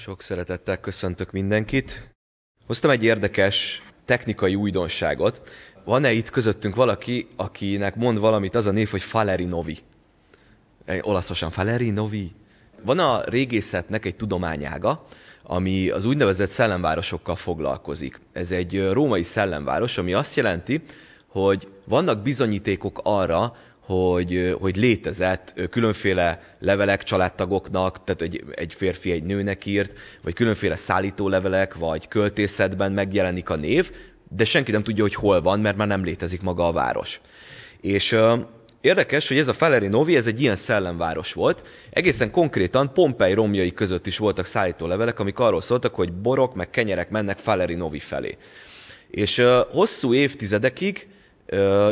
Sok szeretettel köszöntök mindenkit. Hoztam egy érdekes technikai újdonságot. Van-e itt közöttünk valaki, akinek mond valamit az a név, hogy Faleri Novi? Olaszosan Faleri Novi. Van a régészetnek egy tudományága, ami az úgynevezett szellemvárosokkal foglalkozik. Ez egy római szellemváros, ami azt jelenti, hogy vannak bizonyítékok arra, hogy, hogy létezett különféle levelek családtagoknak, tehát egy, egy férfi egy nőnek írt, vagy különféle szállítólevelek, vagy költészetben megjelenik a név, de senki nem tudja, hogy hol van, mert már nem létezik maga a város. És érdekes, hogy ez a Faleri Novi, ez egy ilyen szellemváros volt. Egészen konkrétan Pompei romjai között is voltak szállítólevelek, amik arról szóltak, hogy borok meg kenyerek mennek Faleri Novi felé. És hosszú évtizedekig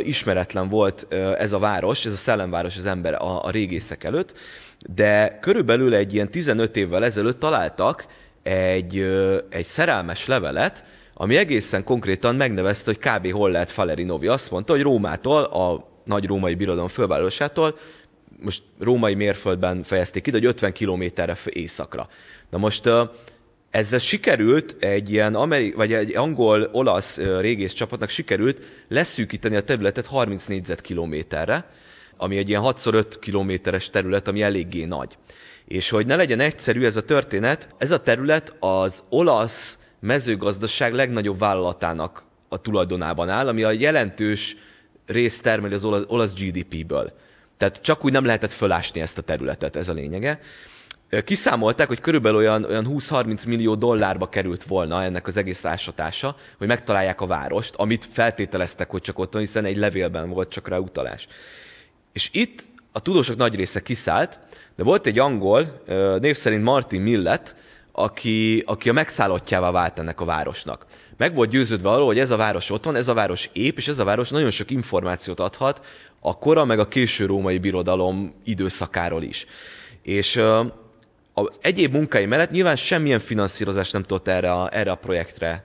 ismeretlen volt ez a város, ez a szellemváros az ember a, a régészek előtt, de körülbelül egy ilyen 15 évvel ezelőtt találtak egy, egy szerelmes levelet, ami egészen konkrétan megnevezte, hogy kb. hol lehet Faleri Novi. Azt mondta, hogy Rómától, a nagy római birodalom fővárosától, most római mérföldben fejezték ki, hogy 50 kilométerre északra. Na most ezzel sikerült egy ilyen ameri- vagy egy angol-olasz régész csapatnak sikerült leszűkíteni a területet 30 négyzetkilométerre, ami egy ilyen 6x5 kilométeres terület, ami eléggé nagy. És hogy ne legyen egyszerű ez a történet, ez a terület az olasz mezőgazdaság legnagyobb vállalatának a tulajdonában áll, ami a jelentős részt termeli az olasz GDP-ből. Tehát csak úgy nem lehetett fölásni ezt a területet, ez a lényege. Kiszámolták, hogy körülbelül olyan, olyan 20-30 millió dollárba került volna ennek az egész ásatása, hogy megtalálják a várost, amit feltételeztek, hogy csak ott van, hiszen egy levélben volt csak rá utalás. És itt a tudósok nagy része kiszállt, de volt egy angol, név szerint Martin Millet, aki, aki a megszállottjává vált ennek a városnak. Meg volt győződve arról, hogy ez a város ott van, ez a város ép, és ez a város nagyon sok információt adhat a kora, meg a késő római birodalom időszakáról is. És az egyéb munkái mellett nyilván semmilyen finanszírozást nem tudott erre a, erre a projektre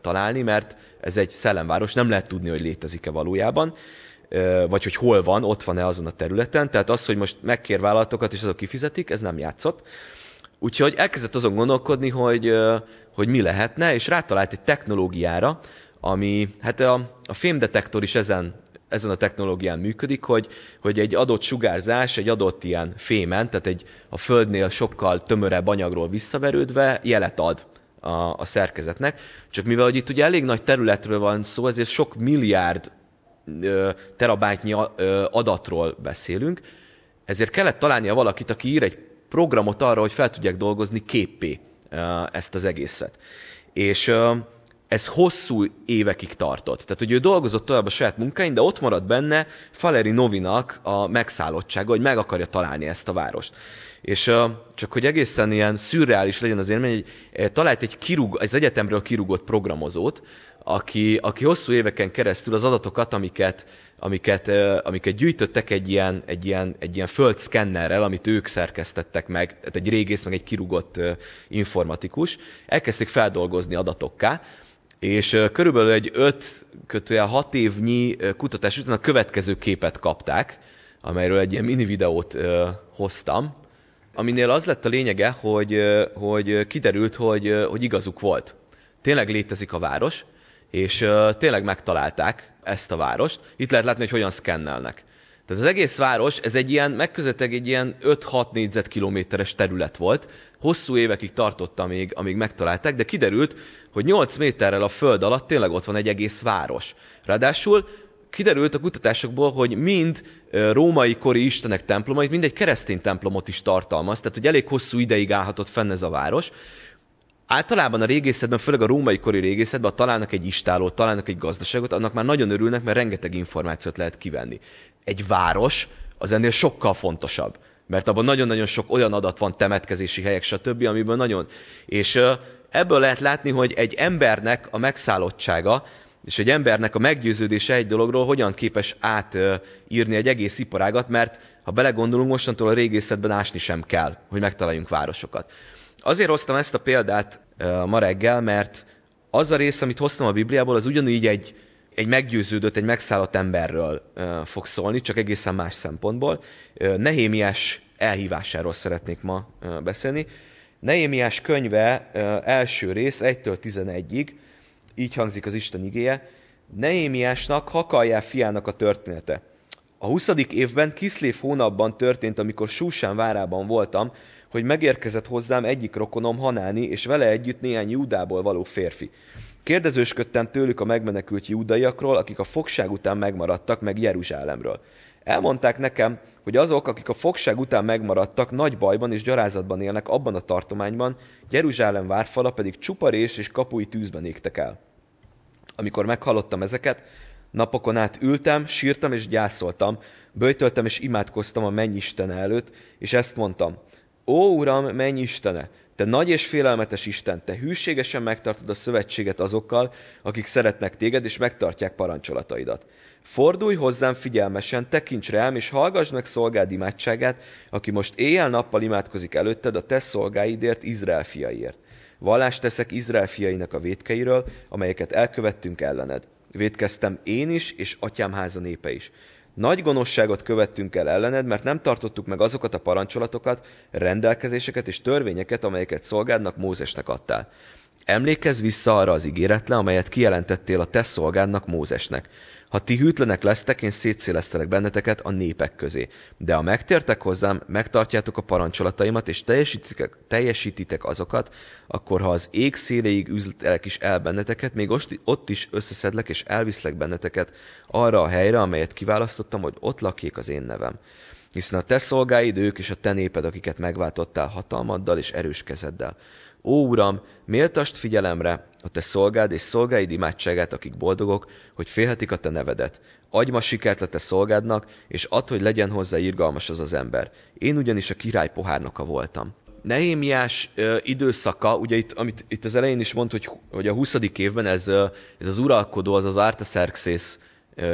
találni, mert ez egy szellemváros, nem lehet tudni, hogy létezik-e valójában, vagy hogy hol van, ott van-e azon a területen. Tehát az, hogy most megkér vállalatokat, és azok kifizetik, ez nem játszott. Úgyhogy elkezdett azon gondolkodni, hogy, hogy mi lehetne, és rátalált egy technológiára, ami, hát a, a fémdetektor is ezen ezen a technológián működik, hogy, hogy egy adott sugárzás, egy adott ilyen fémen, tehát egy a Földnél sokkal tömörebb anyagról visszaverődve jelet ad a, a szerkezetnek. Csak mivel hogy itt ugye elég nagy területről van szó, ezért sok milliárd ö, terabájtnyi ö, adatról beszélünk, ezért kellett találnia valakit, aki ír egy programot arra, hogy fel tudják dolgozni képpé ezt az egészet. És ez hosszú évekig tartott. Tehát, hogy ő dolgozott tovább a saját munkáin, de ott maradt benne Faleri Novinak a megszállottsága, hogy meg akarja találni ezt a várost. És csak hogy egészen ilyen szürreális legyen az élmény, hogy talált egy kirúg, az egyetemről kirúgott programozót, aki, aki hosszú éveken keresztül az adatokat, amiket, amiket, amiket gyűjtöttek egy ilyen, egy, ilyen, egy ilyen földszkennerrel, amit ők szerkesztettek meg, tehát egy régész, meg egy kirúgott informatikus, elkezdték feldolgozni adatokká, és körülbelül egy 5 kötőjel 6 évnyi kutatás után a következő képet kapták, amelyről egy ilyen mini videót hoztam, aminél az lett a lényege, hogy, hogy kiderült, hogy, hogy igazuk volt. Tényleg létezik a város, és tényleg megtalálták ezt a várost. Itt lehet látni, hogy hogyan szkennelnek. Tehát az egész város, ez egy ilyen, megközelítőleg egy ilyen 5-6 négyzetkilométeres terület volt. Hosszú évekig tartott, amíg, amíg megtalálták, de kiderült, hogy 8 méterrel a föld alatt tényleg ott van egy egész város. Ráadásul kiderült a kutatásokból, hogy mind római kori istenek templomait, mind egy keresztény templomot is tartalmaz, tehát hogy elég hosszú ideig állhatott fenn ez a város. Általában a régészetben, főleg a római kori régészetben, ha találnak egy istálót, találnak egy gazdaságot, annak már nagyon örülnek, mert rengeteg információt lehet kivenni. Egy város az ennél sokkal fontosabb, mert abban nagyon-nagyon sok olyan adat van, temetkezési helyek, stb., amiből nagyon... És ebből lehet látni, hogy egy embernek a megszállottsága, és egy embernek a meggyőződése egy dologról hogyan képes átírni egy egész iparágat, mert ha belegondolunk, mostantól a régészetben ásni sem kell, hogy megtaláljunk városokat. Azért hoztam ezt a példát ma reggel, mert az a rész, amit hoztam a Bibliából, az ugyanígy egy, egy meggyőződött, egy megszállott emberről fog szólni, csak egészen más szempontból. Nehémiás elhívásáról szeretnék ma beszélni. Nehémiás könyve első rész, 1-től 11-ig, így hangzik az Isten igéje, Nehémiásnak, Hakaljá fiának a története. A 20. évben, Kiszlév hónapban történt, amikor Súsán várában voltam, hogy megérkezett hozzám egyik rokonom Hanáni, és vele együtt néhány Júdából való férfi. Kérdezősködtem tőlük a megmenekült júdaiakról, akik a fogság után megmaradtak, meg Jeruzsálemről. Elmondták nekem, hogy azok, akik a fogság után megmaradtak, nagy bajban és gyarázatban élnek abban a tartományban, Jeruzsálem várfala pedig csuparés és kapui tűzben égtek el. Amikor meghallottam ezeket, napokon át ültem, sírtam és gyászoltam, böjtöltem és imádkoztam a mennyisten előtt, és ezt mondtam, Ó, Uram, menny Istene, te nagy és félelmetes Isten, te hűségesen megtartod a szövetséget azokkal, akik szeretnek téged, és megtartják parancsolataidat. Fordulj hozzám figyelmesen, tekints rám, és hallgass meg szolgád imádságát, aki most éjjel-nappal imádkozik előtted a te szolgáidért, Izrael fiaiért. Vallást teszek Izrael fiainak a vétkeiről, amelyeket elkövettünk ellened. Védkeztem én is, és atyám háza népe is. Nagy gonoszságot követtünk el ellened, mert nem tartottuk meg azokat a parancsolatokat, rendelkezéseket és törvényeket, amelyeket szolgádnak Mózesnek adtál. Emlékezz vissza arra az ígéretre, amelyet kijelentettél a te szolgádnak Mózesnek. Ha ti hűtlenek lesztek, én szétszélesztelek benneteket a népek közé. De ha megtértek hozzám, megtartjátok a parancsolataimat, és teljesítitek, teljesítitek azokat, akkor ha az ég széléig üzletelek is el benneteket, még ott is összeszedlek és elviszlek benneteket arra a helyre, amelyet kiválasztottam, hogy ott lakjék az én nevem. Hiszen a te szolgáid ők és a te néped, akiket megváltottál hatalmaddal és erős kezeddel. Ó, Uram, méltast figyelemre a te szolgád és szolgáid imádságát, akik boldogok, hogy félhetik a te nevedet. Adj ma sikert a te szolgádnak, és add, hogy legyen hozzá irgalmas az az ember. Én ugyanis a király pohárnoka voltam. Nehémiás ö, időszaka, ugye itt, amit itt az elején is mondta, hogy, hogy a 20. évben ez, ez az uralkodó, az az Artaxerxes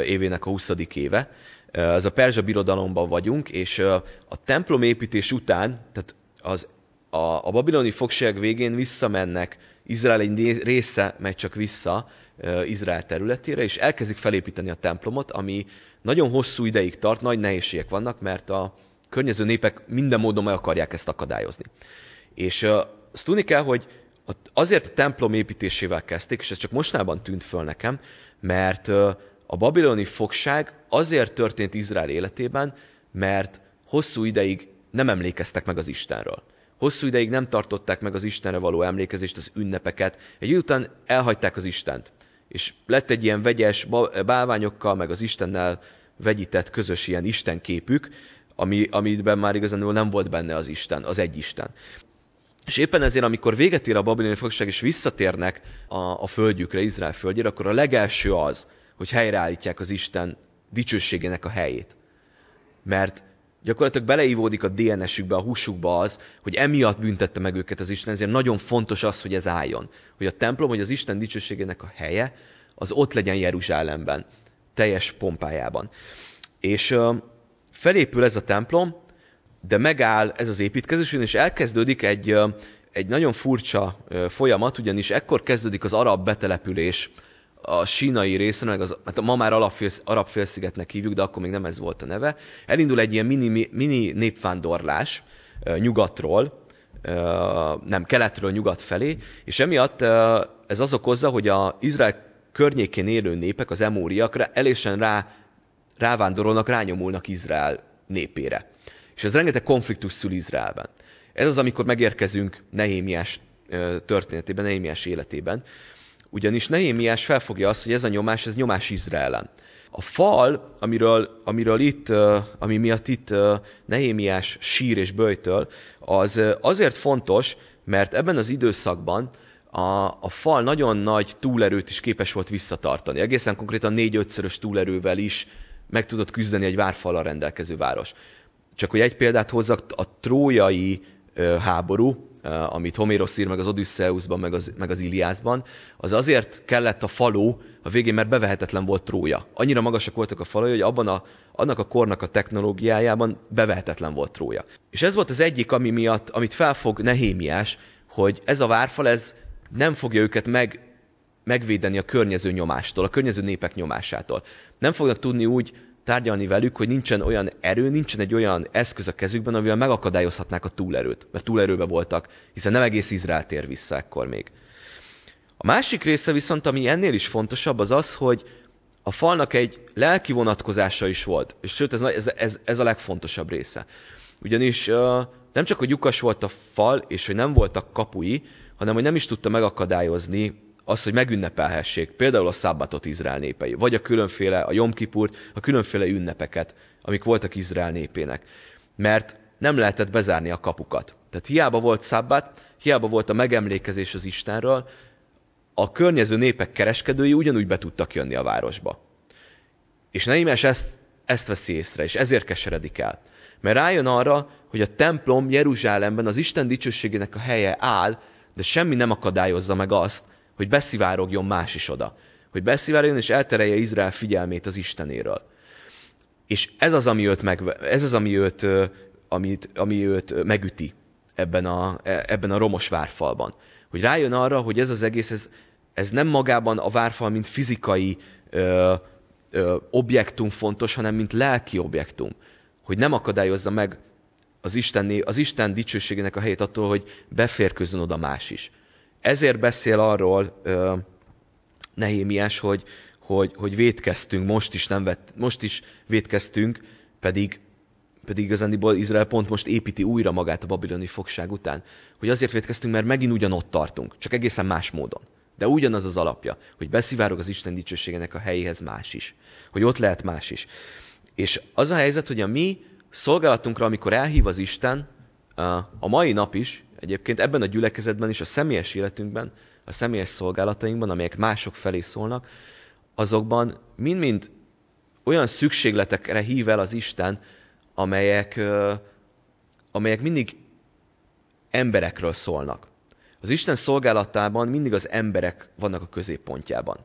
évének a 20. éve, ez a Perzsa birodalomban vagyunk, és a templom építés után, tehát az a, a babiloni fogság végén visszamennek, Izrael egy része megy csak vissza Izrael területére, és elkezdik felépíteni a templomot, ami nagyon hosszú ideig tart, nagy nehézségek vannak, mert a környező népek minden módon meg akarják ezt akadályozni. És uh, azt tudni kell, hogy azért a templom építésével kezdték, és ez csak mostában tűnt föl nekem, mert a babiloni fogság azért történt Izrael életében, mert hosszú ideig nem emlékeztek meg az Istenről. Hosszú ideig nem tartották meg az Istenre való emlékezést, az ünnepeket. Egy idő után elhagyták az Istent. És lett egy ilyen vegyes bálványokkal, meg az Istennel vegyített közös ilyen Isten képük, ami, amiben már igazán nem volt benne az Isten, az egy Isten. És éppen ezért, amikor véget ér a babiloni fogság, és visszatérnek a, a földjükre, Izrael földjére, akkor a legelső az, hogy helyreállítják az Isten dicsőségének a helyét. Mert gyakorlatilag beleívódik a DNS-ükbe, a húsukba az, hogy emiatt büntette meg őket az Isten, ezért nagyon fontos az, hogy ez álljon. Hogy a templom, hogy az Isten dicsőségének a helye, az ott legyen Jeruzsálemben, teljes pompájában. És felépül ez a templom, de megáll ez az építkezés, és elkezdődik egy, egy nagyon furcsa folyamat, ugyanis ekkor kezdődik az arab betelepülés a sínai részen, meg az, hát ma már Alapfélsz, arab félszigetnek hívjuk, de akkor még nem ez volt a neve, elindul egy ilyen mini, mini népvándorlás nyugatról, nem keletről nyugat felé, és emiatt ez az okozza, hogy az Izrael környékén élő népek, az emóriakra elésen rá, rávándorolnak, rányomulnak Izrael népére. És ez rengeteg konfliktus szül Izraelben. Ez az, amikor megérkezünk Nehémiás történetében, Nehémiás életében, ugyanis Nehémiás felfogja azt, hogy ez a nyomás, ez nyomás Izraelen. A fal, amiről, amiről itt, ami miatt itt Nehémiás sír és böjtöl, az azért fontos, mert ebben az időszakban a, a fal nagyon nagy túlerőt is képes volt visszatartani. Egészen konkrétan négy-ötszörös túlerővel is meg tudott küzdeni egy várfalal rendelkező város. Csak hogy egy példát hozzak, a trójai háború, amit Homérosz ír meg az Odysseusban, meg az, meg az Iliászban, az azért kellett a falu a végén, mert bevehetetlen volt Trója. Annyira magasak voltak a falai, hogy abban a, annak a kornak a technológiájában bevehetetlen volt Trója. És ez volt az egyik, ami miatt, amit felfog Nehémiás, hogy ez a várfal, ez nem fogja őket meg, megvédeni a környező nyomástól, a környező népek nyomásától. Nem fognak tudni úgy tárgyalni velük, hogy nincsen olyan erő, nincsen egy olyan eszköz a kezükben, amivel megakadályozhatnák a túlerőt, mert túlerőbe voltak, hiszen nem egész Izrael tér vissza ekkor még. A másik része viszont, ami ennél is fontosabb, az az, hogy a falnak egy lelki vonatkozása is volt, és sőt, ez, ez, ez, ez a legfontosabb része. Ugyanis nem csak, hogy lyukas volt a fal, és hogy nem voltak kapui, hanem hogy nem is tudta megakadályozni azt, hogy megünnepelhessék például a szabbatot Izrael népei, vagy a különféle, a Jomkipurt, a különféle ünnepeket, amik voltak Izrael népének. Mert nem lehetett bezárni a kapukat. Tehát hiába volt szabbat, hiába volt a megemlékezés az Istenről, a környező népek kereskedői ugyanúgy be tudtak jönni a városba. És Neímes ezt, ezt veszi észre, és ezért keseredik el. Mert rájön arra, hogy a templom Jeruzsálemben az Isten dicsőségének a helye áll, de semmi nem akadályozza meg azt, hogy beszivárogjon más is oda. Hogy beszivárogjon és elterelje Izrael figyelmét az Istenéről. És ez az, ami őt, meg, ez az, ami őt, amit, ami őt megüti ebben a, e, ebben a romos várfalban. Hogy rájön arra, hogy ez az egész, ez, ez nem magában a várfal, mint fizikai ö, ö, objektum fontos, hanem mint lelki objektum. Hogy nem akadályozza meg az Isten, az Isten dicsőségének a helyét attól, hogy beférkőzzön oda más is. Ezért beszél arról ö, Nehémiás, hogy, hogy, hogy vétkeztünk, most is, nem vett, most is vétkeztünk, pedig, pedig igazándiból Izrael pont most építi újra magát a babiloni fogság után. Hogy azért vétkeztünk, mert megint ugyanott tartunk, csak egészen más módon. De ugyanaz az alapja, hogy beszivárog az Isten dicsőségének a helyéhez más is. Hogy ott lehet más is. És az a helyzet, hogy a mi szolgálatunkra, amikor elhív az Isten, a mai nap is, egyébként ebben a gyülekezetben is, a személyes életünkben, a személyes szolgálatainkban, amelyek mások felé szólnak, azokban mind-mind olyan szükségletekre hív el az Isten, amelyek, amelyek mindig emberekről szólnak. Az Isten szolgálatában mindig az emberek vannak a középpontjában.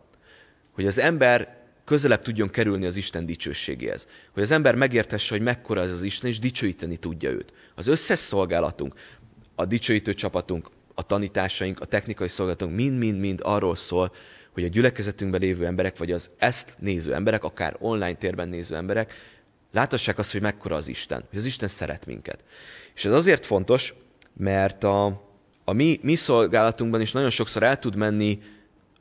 Hogy az ember közelebb tudjon kerülni az Isten dicsőségéhez. Hogy az ember megértesse, hogy mekkora ez az Isten, és dicsőíteni tudja őt. Az összes szolgálatunk, a dicsőítő csapatunk, a tanításaink, a technikai szolgálatunk mind-mind-mind arról szól, hogy a gyülekezetünkben lévő emberek, vagy az ezt néző emberek, akár online térben néző emberek, láthassák azt, hogy mekkora az Isten, hogy az Isten szeret minket. És ez azért fontos, mert a, a mi, mi szolgálatunkban is nagyon sokszor el tud menni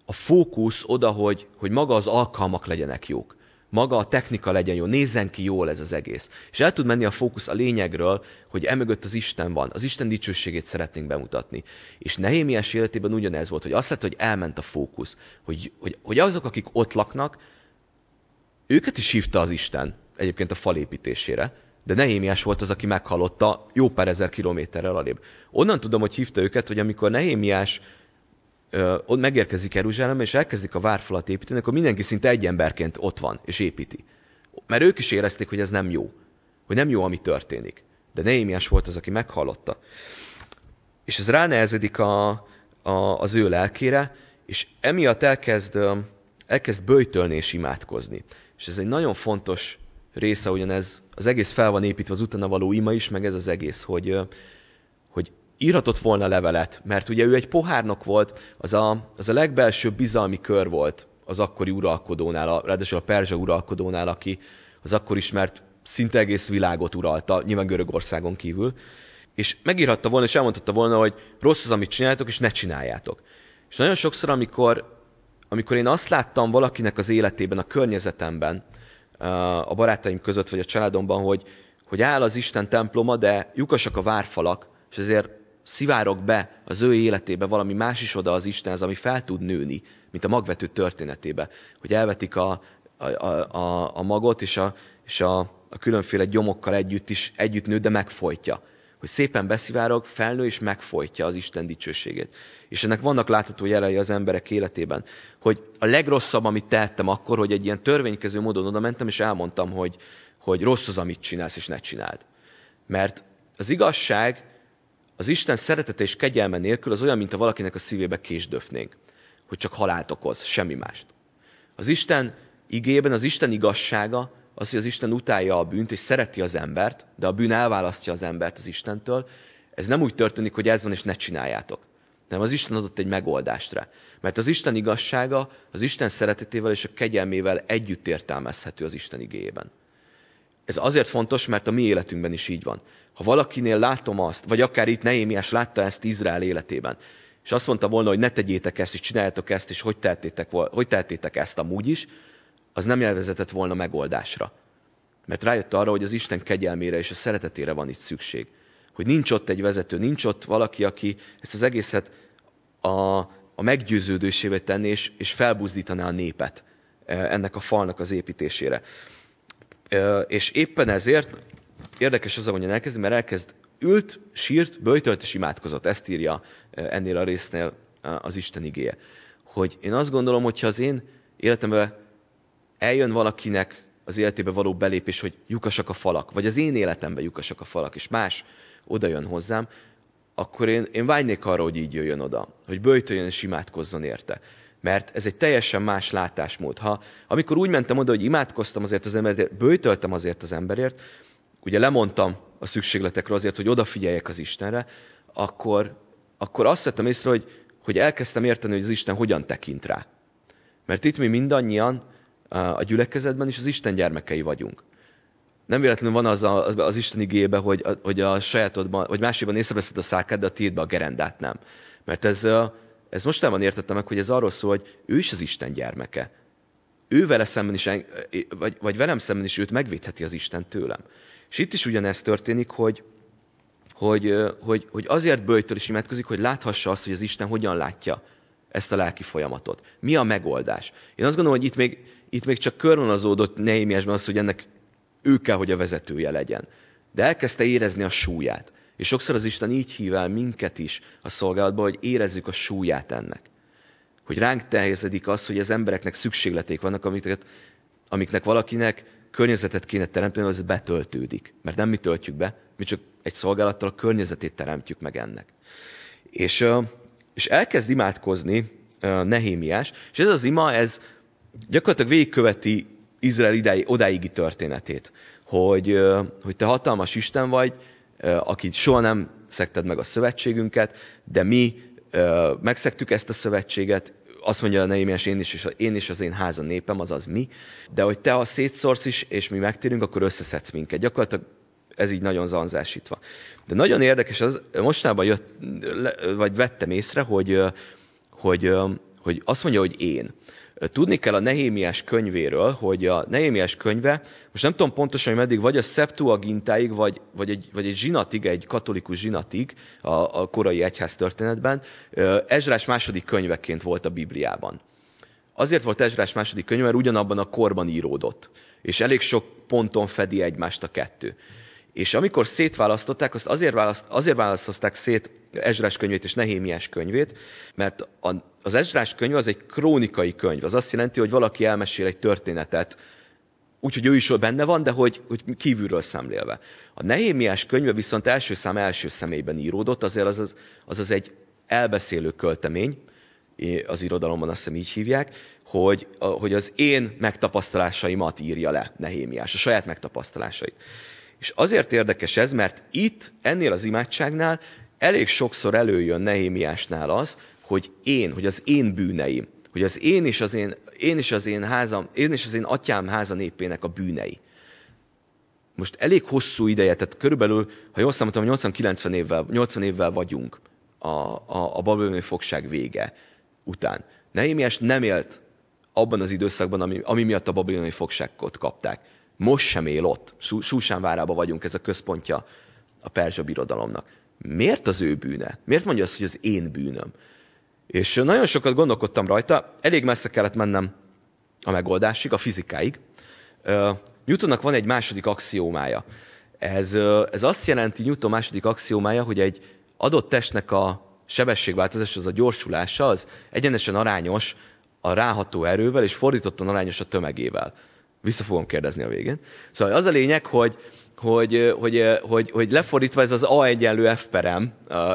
a fókusz oda, hogy, hogy maga az alkalmak legyenek jók. Maga a technika legyen jó, nézzen ki jól ez az egész. És el tud menni a fókusz a lényegről, hogy emögött az Isten van, az Isten dicsőségét szeretnénk bemutatni. És Nehémiás életében ugyanez volt, hogy azt lett, hogy elment a fókusz, hogy, hogy, hogy azok, akik ott laknak, őket is hívta az Isten egyébként a falépítésére, de Nehémiás volt az, aki meghallotta jó pár ezer kilométerrel alébb. Onnan tudom, hogy hívta őket, hogy amikor Nehémiás ott megérkezik Jeruzsálembe, és elkezdik a várfalat építeni, akkor mindenki szinte egy emberként ott van, és építi. Mert ők is érezték, hogy ez nem jó. Hogy nem jó, ami történik. De Nehémiás volt az, aki meghallotta. És ez ránehezedik a, a, az ő lelkére, és emiatt elkezd, elkezd böjtölni és imádkozni. És ez egy nagyon fontos része, ugyanez az egész fel van építve az utána való ima is, meg ez az egész, hogy írhatott volna levelet, mert ugye ő egy pohárnok volt, az a, az a legbelsőbb bizalmi kör volt az akkori uralkodónál, ráadásul a perzsa uralkodónál, aki az akkor ismert szinte egész világot uralta, nyilván Görögországon kívül, és megírhatta volna, és elmondhatta volna, hogy rossz az, amit csináljátok, és ne csináljátok. És nagyon sokszor, amikor, amikor én azt láttam valakinek az életében, a környezetemben, a barátaim között, vagy a családomban, hogy, hogy áll az Isten temploma, de lyukasak a várfalak, és ezért szivárok be az ő életébe valami más is oda az Istenhez, ami fel tud nőni, mint a magvető történetébe, hogy elvetik a, a, a, a magot, és, a, és a, a különféle gyomokkal együtt is együtt nő, de megfojtja. Hogy szépen beszivárog, felnő és megfojtja az Isten dicsőségét. És ennek vannak látható jelei az emberek életében. Hogy a legrosszabb, amit tettem akkor, hogy egy ilyen törvénykező módon oda mentem, és elmondtam, hogy, hogy rossz az, amit csinálsz, és ne csináld. Mert az igazság az Isten szeretete és kegyelme nélkül az olyan, mint a valakinek a szívébe késdöfnénk, hogy csak halált okoz, semmi mást. Az Isten igében az Isten igazsága az, hogy az Isten utálja a bűnt, és szereti az embert, de a bűn elválasztja az embert az Istentől. Ez nem úgy történik, hogy ez van, és ne csináljátok. Nem, az Isten adott egy megoldást rá. Mert az Isten igazsága az Isten szeretetével és a kegyelmével együtt értelmezhető az Isten igéjében. Ez azért fontos, mert a mi életünkben is így van. Ha valakinél látom azt, vagy akár itt Nehémiás látta ezt Izrael életében, és azt mondta volna, hogy ne tegyétek ezt, és csináljátok ezt, és hogy tehettétek, hogy tehettétek ezt amúgy is, az nem jelvezetett volna megoldásra. Mert rájött arra, hogy az Isten kegyelmére és a szeretetére van itt szükség. Hogy nincs ott egy vezető, nincs ott valaki, aki ezt az egészet a, a meggyőződésévé tenni, és, és felbuzdítaná a népet e, ennek a falnak az építésére. És éppen ezért érdekes az, ahogyan elkezd, mert elkezd ült, sírt, böjtölt és imádkozott. Ezt írja ennél a résznél az Isten igéje. Hogy én azt gondolom, hogyha az én életemben eljön valakinek az életébe való belépés, hogy lyukasak a falak, vagy az én életemben lyukasak a falak, és más oda jön hozzám, akkor én, én vágynék arra, hogy így jöjjön oda, hogy böjtöljön és imádkozzon érte. Mert ez egy teljesen más látásmód. Ha, amikor úgy mentem oda, hogy imádkoztam azért az emberért, böjtöltem azért az emberért, ugye lemondtam a szükségletekről azért, hogy odafigyeljek az Istenre, akkor, akkor azt vettem észre, hogy, hogy elkezdtem érteni, hogy az Isten hogyan tekint rá. Mert itt mi mindannyian a gyülekezetben is az Isten gyermekei vagyunk. Nem véletlenül van az a, az, az Isten igébe, hogy, hogy a sajátodban, vagy másikban észreveszed a szákát, de a tiédbe a gerendát nem. Mert ez, ez mostában értettem meg, hogy ez arról szól, hogy ő is az Isten gyermeke. Ő vele szemben is, vagy, vagy velem szemben is őt megvédheti az Isten tőlem. És itt is ugyanezt történik, hogy, hogy, hogy, hogy azért bőjtől is imádkozik, hogy láthassa azt, hogy az Isten hogyan látja ezt a lelki folyamatot. Mi a megoldás? Én azt gondolom, hogy itt még, itt még csak körvonazódott Nehémiásban az, hogy ennek ő kell, hogy a vezetője legyen. De elkezdte érezni a súlyát. És sokszor az Isten így hív el minket is a szolgálatba, hogy érezzük a súlyát ennek. Hogy ránk tehezedik az, hogy az embereknek szükségleték vannak, amiket, amiknek valakinek környezetet kéne teremteni, az betöltődik. Mert nem mi töltjük be, mi csak egy szolgálattal a környezetét teremtjük meg ennek. És, és elkezd imádkozni Nehémiás, és ez az ima, ez gyakorlatilag végigköveti Izrael idáig, odáigi történetét, hogy, hogy te hatalmas Isten vagy, akit soha nem szekted meg a szövetségünket, de mi megszektük ezt a szövetséget, azt mondja a Nehémiás, én is, és én is az én háza népem, azaz mi, de hogy te ha szétszorsz is, és mi megtérünk, akkor összeszedsz minket. Gyakorlatilag ez így nagyon zanzásítva. De nagyon érdekes, az, mostában jött, vagy vettem észre, hogy, hogy, hogy azt mondja, hogy én. Tudni kell a Nehémiás könyvéről, hogy a Nehémiás könyve, most nem tudom pontosan, hogy meddig, vagy a Septuagintáig, vagy, vagy, egy, vagy egy zsinatig, egy katolikus zsinatig a, a korai egyház történetben, Ezrás második könyveként volt a Bibliában. Azért volt Ezrás második könyve, mert ugyanabban a korban íródott, és elég sok ponton fedi egymást a kettő. És amikor szétválasztották, azt azért, választ, azért választották szét Ezrás könyvét és Nehémiás könyvét, mert a, az Ezrás könyv az egy krónikai könyv. Az azt jelenti, hogy valaki elmesél egy történetet, úgyhogy ő is benne van, de hogy, hogy kívülről szemlélve. A Nehémiás könyve viszont első szám első személyben íródott, azért az az, az, az egy elbeszélő költemény, az irodalomban azt hiszem így hívják, hogy, hogy az én megtapasztalásaimat írja le Nehémiás, a saját megtapasztalásait. És azért érdekes ez, mert itt, ennél az imádságnál elég sokszor előjön Nehémiásnál az, hogy én, hogy az én bűneim, hogy az én és az én, én és az én házam, én és az én atyám háza népének a bűnei. Most elég hosszú ideje, tehát körülbelül, ha jól számoltam, 80-90 évvel, 80 évvel vagyunk a, a, a babiloni fogság vége után. Nehémiás nem élt abban az időszakban, ami, ami miatt a babiloni fogságot kapták. Most sem él ott. Súsán várába vagyunk, ez a központja a perzsa birodalomnak. Miért az ő bűne? Miért mondja azt, hogy az én bűnöm? És nagyon sokat gondolkodtam rajta, elég messze kellett mennem a megoldásig, a fizikáig. Newtonnak van egy második axiómája. Ez, ez azt jelenti, Newton második axiómája, hogy egy adott testnek a sebességváltozás, az a gyorsulása, az egyenesen arányos a ráható erővel, és fordítottan arányos a tömegével. Vissza fogom kérdezni a végén. Szóval az a lényeg, hogy, hogy, hogy, hogy, hogy lefordítva ez az A egyenlő F perem,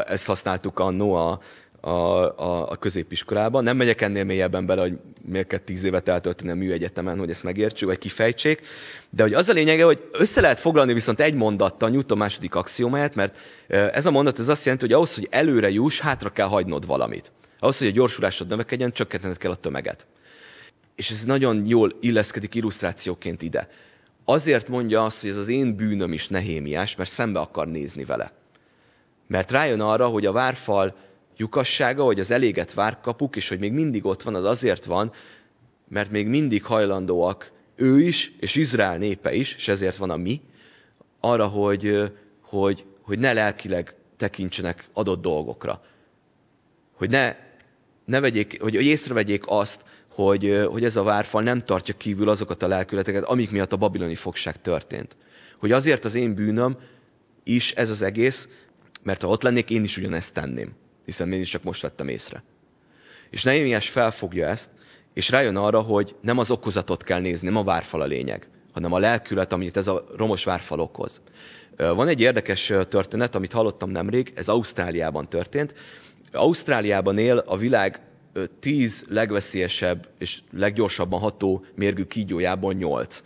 ezt használtuk annó a, a, a, a középiskolában. Nem megyek ennél mélyebben bele, hogy miért kell tíz évet eltölteni a műegyetemen, hogy ezt megértsük, vagy kifejtsék. De hogy az a lényege, hogy össze lehet foglalni viszont egy mondattal Newton második axiomáját, mert ez a mondat ez azt jelenti, hogy ahhoz, hogy előre juss, hátra kell hagynod valamit. Ahhoz, hogy a gyorsulásod növekedjen, csökkentened kell a tömeget. És ez nagyon jól illeszkedik illusztrációként ide. azért mondja azt, hogy ez az én bűnöm is Nehémiás, mert szembe akar nézni vele. Mert rájön arra, hogy a várfal lyukassága, hogy az elégett várkapuk, és hogy még mindig ott van, az azért van, mert még mindig hajlandóak ő is, és Izrael népe is, és ezért van a mi, arra, hogy, hogy, hogy ne lelkileg tekintsenek adott dolgokra. Hogy ne, ne vegyék, hogy észrevegyék azt, hogy, hogy ez a várfal nem tartja kívül azokat a lelkületeket, amik miatt a babiloni fogság történt. Hogy azért az én bűnöm is ez az egész, mert ha ott lennék, én is ugyanezt tenném, hiszen én is csak most vettem észre. És Nehémiás felfogja ezt, és rájön arra, hogy nem az okozatot kell nézni, nem a várfal a lényeg, hanem a lelkület, amit ez a romos várfal okoz. Van egy érdekes történet, amit hallottam nemrég, ez Ausztráliában történt. Ausztráliában él a világ tíz legveszélyesebb és leggyorsabban ható mérgű kígyójából nyolc.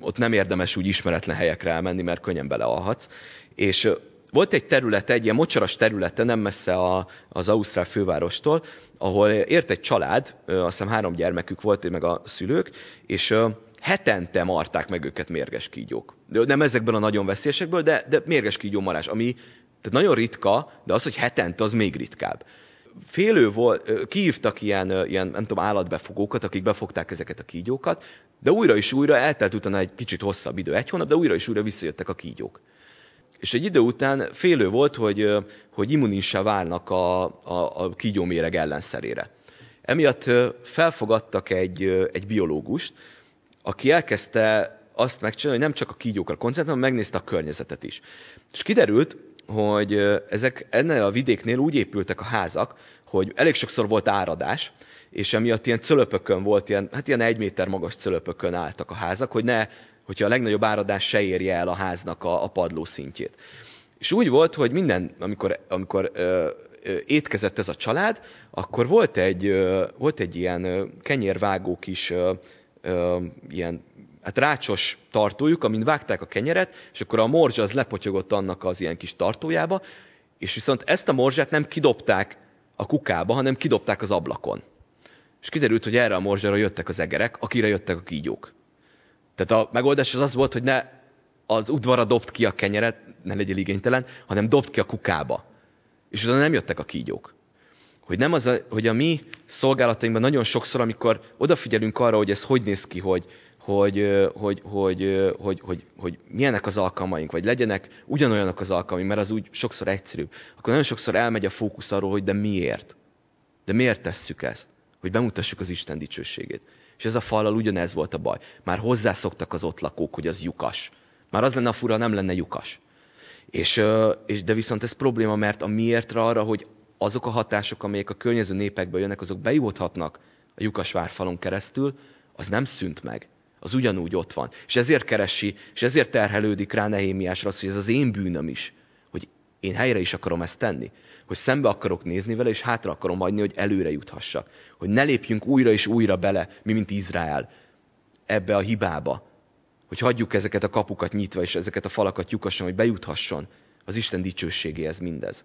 Ott nem érdemes úgy ismeretlen helyekre elmenni, mert könnyen belealhatsz. És volt egy terület, egy ilyen mocsaras területe, nem messze a, az Ausztrál fővárostól, ahol ért egy család, azt hiszem három gyermekük volt, meg a szülők, és hetente marták meg őket mérges kígyók. Nem ezekből a nagyon veszélyesekből, de, de mérges kígyó marás, ami tehát nagyon ritka, de az, hogy hetente, az még ritkább. Félő volt, kiívtak ilyen, ilyen, nem tudom, állatbefogókat, akik befogták ezeket a kígyókat, de újra és újra eltelt utána egy kicsit hosszabb idő, egy hónap, de újra és újra visszajöttek a kígyók. És egy idő után félő volt, hogy, hogy immunissá válnak a, a, a kígyóméreg ellenszerére. Emiatt felfogadtak egy, egy biológust, aki elkezdte azt megcsinálni, hogy nem csak a kígyókra koncentrál, hanem megnézte a környezetet is. És kiderült, hogy ezek ennél a vidéknél úgy épültek a házak, hogy elég sokszor volt áradás, és emiatt ilyen cölöpökön volt, ilyen, hát ilyen egy méter magas cölöpökön álltak a házak, hogy ne, hogyha a legnagyobb áradás se érje el a háznak a, a padló szintjét. És úgy volt, hogy minden, amikor, amikor ö, ö, étkezett ez a család, akkor volt egy, ö, volt egy ilyen ö, kenyérvágó kis ö, ö, ilyen hát rácsos tartójuk, amin vágták a kenyeret, és akkor a morzsa az lepotyogott annak az ilyen kis tartójába, és viszont ezt a morzsát nem kidobták a kukába, hanem kidobták az ablakon. És kiderült, hogy erre a morzsára jöttek az egerek, akire jöttek a kígyók. Tehát a megoldás az az volt, hogy ne az udvara dobt ki a kenyeret, ne legyél igénytelen, hanem dobt ki a kukába. És utána nem jöttek a kígyók. Hogy nem az, a, hogy a mi szolgálatainkban nagyon sokszor, amikor odafigyelünk arra, hogy ez hogy néz ki, hogy, hogy, hogy, hogy, hogy, hogy, hogy milyenek az alkalmaink, vagy legyenek ugyanolyanak az alkalmaink, mert az úgy sokszor egyszerűbb, akkor nagyon sokszor elmegy a fókusz arról, hogy de miért? De miért tesszük ezt? Hogy bemutassuk az Isten dicsőségét. És ez a fallal ugyanez volt a baj. Már hozzászoktak az ott lakók, hogy az lyukas. Már az lenne a fura, nem lenne lyukas. És, és, de viszont ez probléma, mert a miértre arra, hogy azok a hatások, amelyek a környező népekből jönnek, azok bejuthatnak a lyukas várfalon keresztül, az nem szűnt meg az ugyanúgy ott van. És ezért keresi, és ezért terhelődik rá Nehémiásra az, hogy ez az én bűnöm is, én helyre is akarom ezt tenni, hogy szembe akarok nézni vele, és hátra akarom hagyni, hogy előre juthassak. Hogy ne lépjünk újra és újra bele, mi mint Izrael, ebbe a hibába. Hogy hagyjuk ezeket a kapukat nyitva, és ezeket a falakat lyukasson, hogy bejuthasson az Isten dicsőségéhez mindez.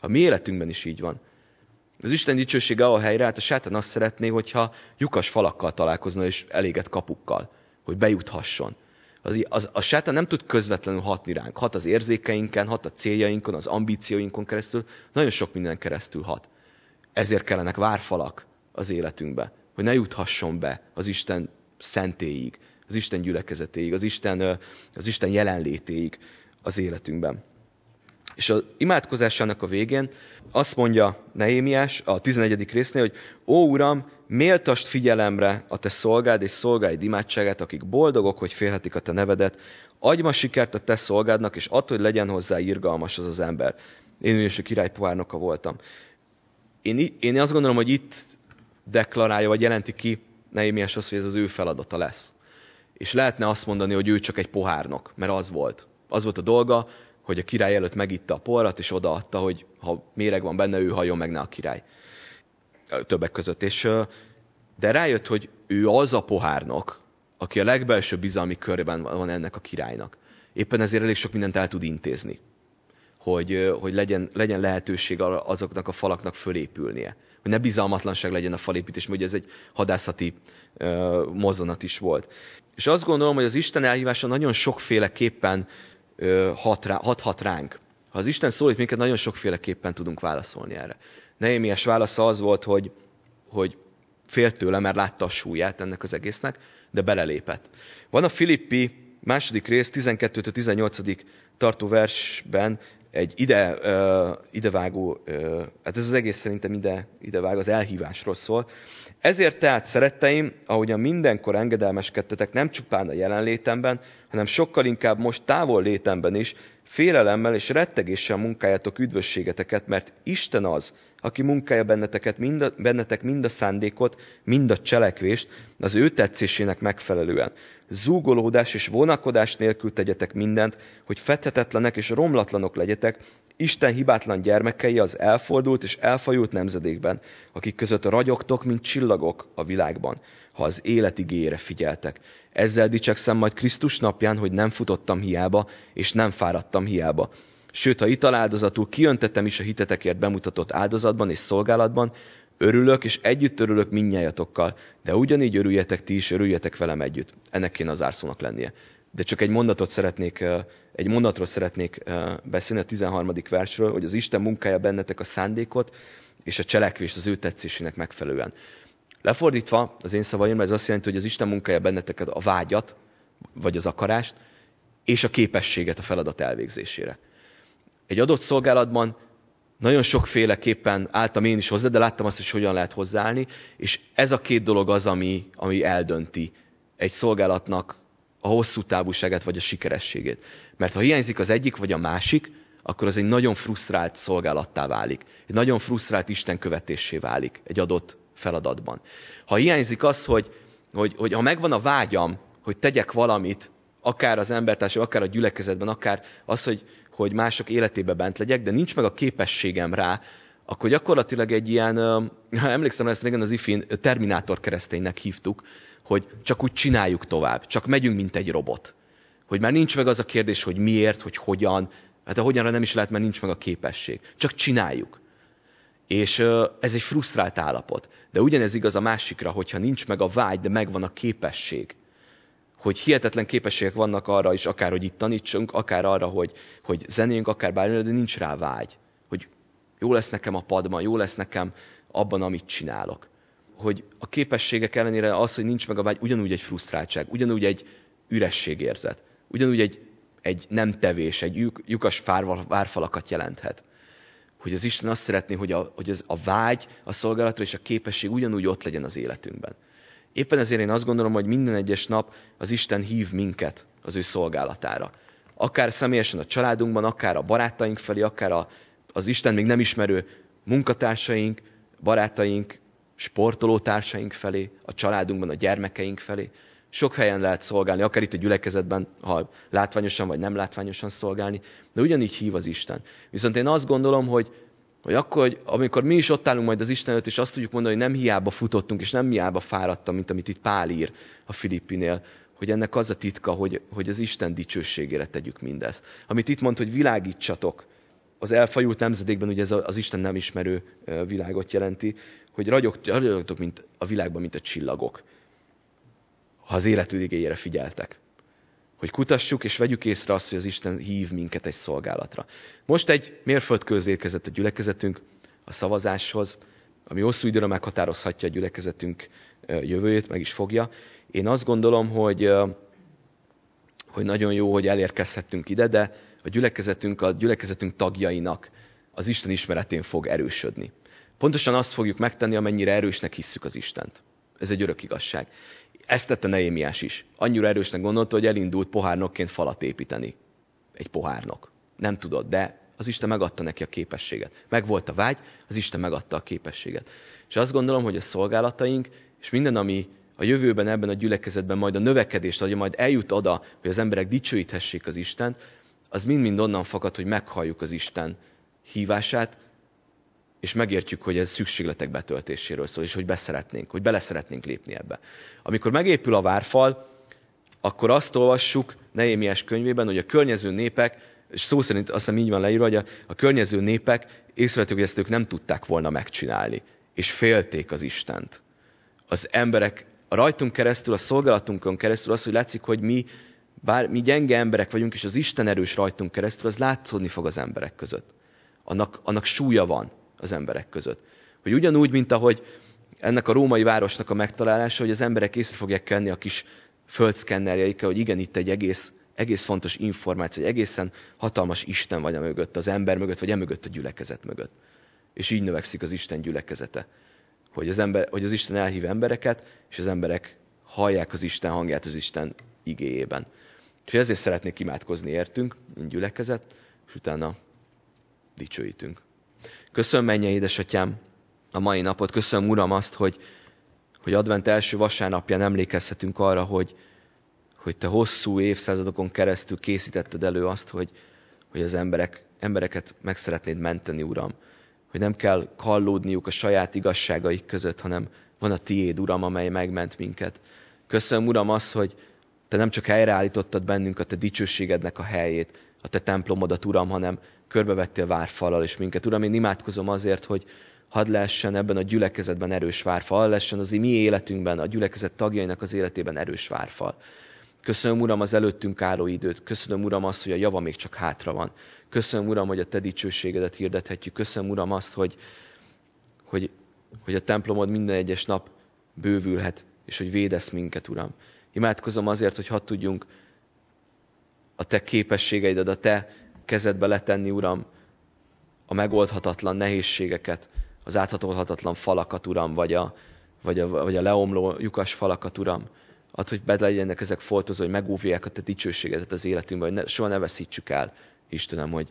A mi életünkben is így van. Az Isten dicsősége a helyre, hát a sátán azt szeretné, hogyha lyukas falakkal találkozna és elégett kapukkal, hogy bejuthasson. Az, az, a sátán nem tud közvetlenül hatni ránk. Hat az érzékeinken, hat a céljainkon, az ambícióinkon keresztül, nagyon sok minden keresztül hat. Ezért kellenek várfalak az életünkbe, hogy ne juthasson be az Isten szentéig, az Isten gyülekezetéig, az Isten, az Isten jelenlétéig az életünkben. És az imádkozásának a végén azt mondja Nehémiás a 11. résznél, hogy Ó Uram, méltast figyelemre a te szolgád és szolgáid imádságát, akik boldogok, hogy félhetik a te nevedet, adj ma sikert a te szolgádnak, és attól, hogy legyen hozzá irgalmas az az ember. Én is a király pohárnoka voltam. Én, én azt gondolom, hogy itt deklarálja, vagy jelenti ki Nehémiás azt, hogy ez az ő feladata lesz. És lehetne azt mondani, hogy ő csak egy pohárnok, mert az volt. Az volt a dolga, hogy a király előtt megitta a porat, és odaadta, hogy ha méreg van benne, ő hajjon meg, ne a király. Többek között. És, de rájött, hogy ő az a pohárnok, aki a legbelső bizalmi körben van ennek a királynak. Éppen ezért elég sok mindent el tud intézni. hogy, hogy legyen, legyen lehetőség azoknak a falaknak fölépülnie. Hogy ne bizalmatlanság legyen a falépítés, mert ugye ez egy hadászati uh, mozzanat is volt. És azt gondolom, hogy az Isten elhívása nagyon sokféleképpen hat, rá, hathat ránk. Ha az Isten szólít minket, nagyon sokféleképpen tudunk válaszolni erre. Nehémies válasza az volt, hogy, hogy félt tőle, mert látta a súlyát ennek az egésznek, de belelépett. Van a Filippi második rész, 12-18. tartó versben egy ide, uh, idevágó, uh, hát ez az egész szerintem ide, idevág, az elhívásról szól. Ezért tehát, szeretteim, ahogyan mindenkor engedelmeskedtetek, nem csupán a jelenlétemben, hanem sokkal inkább most távol létemben is, félelemmel és rettegéssel munkáljátok üdvösségeteket, mert Isten az, aki munkálja benneteket, mind a, bennetek mind a szándékot, mind a cselekvést, az ő tetszésének megfelelően. Zúgolódás és vonakodás nélkül tegyetek mindent, hogy fethetetlenek és romlatlanok legyetek, Isten hibátlan gyermekei az elfordult és elfajult nemzedékben, akik között ragyogtok, mint csillagok a világban, ha az élet igényére figyeltek. Ezzel dicsekszem majd Krisztus napján, hogy nem futottam hiába, és nem fáradtam hiába. Sőt, ha italáldozatul kiöntettem is a hitetekért bemutatott áldozatban és szolgálatban, örülök, és együtt örülök minnyájatokkal, de ugyanígy örüljetek ti is, örüljetek velem együtt. Ennek kéne az árszónak lennie. De csak egy mondatot szeretnék, egy mondatról szeretnék beszélni a 13. versről, hogy az Isten munkája bennetek a szándékot és a cselekvést az ő tetszésének megfelelően. Lefordítva az én szavaimra ez azt jelenti, hogy az Isten munkája benneteket a vágyat, vagy az akarást, és a képességet a feladat elvégzésére. Egy adott szolgálatban nagyon sokféleképpen álltam én is hozzá, de láttam azt is, hogyan lehet hozzáállni, és ez a két dolog az, ami, ami eldönti egy szolgálatnak a hosszú távúságát vagy a sikerességét. Mert ha hiányzik az egyik vagy a másik, akkor az egy nagyon frusztrált szolgálattá válik. Egy nagyon frusztrált Isten követésé válik egy adott feladatban. Ha hiányzik az, hogy, hogy, hogy ha megvan a vágyam, hogy tegyek valamit, akár az embertársak, akár a gyülekezetben, akár az, hogy, hogy mások életébe bent legyek, de nincs meg a képességem rá, akkor gyakorlatilag egy ilyen, emlékszem, ezt régen az ifin Terminátor kereszténynek hívtuk, hogy csak úgy csináljuk tovább, csak megyünk, mint egy robot. Hogy már nincs meg az a kérdés, hogy miért, hogy hogyan, hát a hogyanra nem is lehet, mert nincs meg a képesség. Csak csináljuk. És ez egy frusztrált állapot. De ugyanez igaz a másikra, hogyha nincs meg a vágy, de megvan a képesség. Hogy hihetetlen képességek vannak arra is, akár hogy itt tanítsunk, akár arra, hogy, hogy zenéljünk, akár bármilyen, de nincs rá vágy. Hogy jó lesz nekem a padban, jó lesz nekem abban, amit csinálok. Hogy a képességek ellenére az, hogy nincs meg a vágy, ugyanúgy egy frusztráltság, ugyanúgy egy ürességérzet, ugyanúgy egy, egy nem tevés, egy lyuk, lyukas várfalakat jelenthet hogy az Isten azt szeretné, hogy, a, hogy az, a vágy, a szolgálatra és a képesség ugyanúgy ott legyen az életünkben. Éppen ezért én azt gondolom, hogy minden egyes nap az Isten hív minket az ő szolgálatára. Akár személyesen a családunkban, akár a barátaink felé, akár a, az Isten még nem ismerő munkatársaink, barátaink, sportolótársaink felé, a családunkban, a gyermekeink felé. Sok helyen lehet szolgálni, akár itt a gyülekezetben, ha látványosan vagy nem látványosan szolgálni, de ugyanígy hív az Isten. Viszont én azt gondolom, hogy, hogy akkor, hogy amikor mi is ott állunk majd az Isten előtt, és azt tudjuk mondani, hogy nem hiába futottunk, és nem hiába fáradtam, mint amit itt Pál ír a Filippinél, hogy ennek az a titka, hogy, hogy az Isten dicsőségére tegyük mindezt. Amit itt mond, hogy világítsatok, az elfajult nemzedékben ugye ez az Isten nem ismerő világot jelenti, hogy ragyogtok mint a világban, mint a csillagok ha az életű igényére figyeltek. Hogy kutassuk és vegyük észre azt, hogy az Isten hív minket egy szolgálatra. Most egy mérföldkőz érkezett a gyülekezetünk a szavazáshoz, ami hosszú időre meghatározhatja a gyülekezetünk jövőjét, meg is fogja. Én azt gondolom, hogy, hogy nagyon jó, hogy elérkezhettünk ide, de a gyülekezetünk, a gyülekezetünk tagjainak az Isten ismeretén fog erősödni. Pontosan azt fogjuk megtenni, amennyire erősnek hisszük az Istent. Ez egy örök igazság. Ezt tette Neémiás is. Annyira erősnek gondolta, hogy elindult pohárnokként falat építeni. Egy pohárnok. Nem tudod, de az Isten megadta neki a képességet. Meg volt a vágy, az Isten megadta a képességet. És azt gondolom, hogy a szolgálataink, és minden, ami a jövőben ebben a gyülekezetben majd a növekedést adja, majd eljut oda, hogy az emberek dicsőíthessék az Istent, az mind-mind onnan fakad, hogy meghalljuk az Isten hívását, és megértjük, hogy ez szükségletek betöltéséről szól, és hogy beszeretnénk, hogy bele szeretnénk lépni ebbe. Amikor megépül a várfal, akkor azt olvassuk Nehémiás könyvében, hogy a környező népek és szó szerint azt hiszem így van leírva, hogy a, a környező népek észrevették, hogy ezt ők nem tudták volna megcsinálni, és félték az Istent. Az emberek a rajtunk keresztül, a szolgálatunkon keresztül az, hogy látszik, hogy mi, bár mi gyenge emberek vagyunk, és az Isten erős rajtunk keresztül, az látszódni fog az emberek között. Annak, annak súlya van az emberek között. Hogy ugyanúgy, mint ahogy ennek a római városnak a megtalálása, hogy az emberek észre fogják kenni a kis földszkennerjeikkel, hogy igen, itt egy egész, egész fontos információ, egy egészen hatalmas Isten vagy a mögött, az ember mögött, vagy emögött a gyülekezet mögött. És így növekszik az Isten gyülekezete. Hogy az, ember, hogy az Isten elhív embereket, és az emberek hallják az Isten hangját az Isten igéjében. Úgyhogy ezért szeretnék imádkozni értünk, mint gyülekezet, és utána dicsőítünk. Köszönöm, mennyei édesatyám, a mai napot. Köszönöm, Uram, azt, hogy, hogy advent első vasárnapján emlékezhetünk arra, hogy, hogy te hosszú évszázadokon keresztül készítetted elő azt, hogy, hogy az emberek, embereket meg szeretnéd menteni, Uram. Hogy nem kell kallódniuk a saját igazságaik között, hanem van a tiéd, Uram, amely megment minket. Köszönöm, Uram, azt, hogy te nem csak helyreállítottad bennünk a te dicsőségednek a helyét, a te templomodat, Uram, hanem körbevettél várfalal is minket. Uram, én imádkozom azért, hogy, hadd lehessen ebben a gyülekezetben erős várfal, hadd lehessen az mi életünkben, a gyülekezet tagjainak az életében erős várfal. Köszönöm, Uram, az előttünk álló időt. Köszönöm, Uram, azt, hogy a java még csak hátra van. Köszönöm, Uram, hogy a Te dicsőségedet hirdethetjük. Köszönöm, Uram, azt, hogy, hogy, hogy a templomod minden egyes nap bővülhet, és hogy védesz minket, Uram. Imádkozom azért, hogy hadd tudjunk a Te képességeidet, a Te kezedbe letenni, Uram, a megoldhatatlan nehézségeket, az áthatolhatatlan falakat, Uram, vagy a, vagy a, vagy a leomló lyukas falakat, Uram. Add, hogy bed legyenek ezek foltozó, hogy megúvják a Te dicsőségedet az életünkben, hogy ne, soha ne veszítsük el, Istenem, hogy,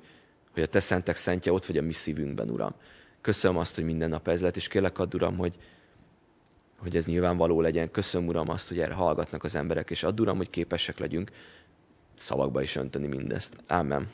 hogy a Te szentek szentje ott vagy a mi szívünkben, Uram. Köszönöm azt, hogy minden nap ez lett, és kérlek add, Uram, hogy, hogy ez nyilvánvaló legyen. Köszönöm, Uram, azt, hogy erre hallgatnak az emberek, és add, Uram, hogy képesek legyünk szavakba is önteni mindezt. Amen.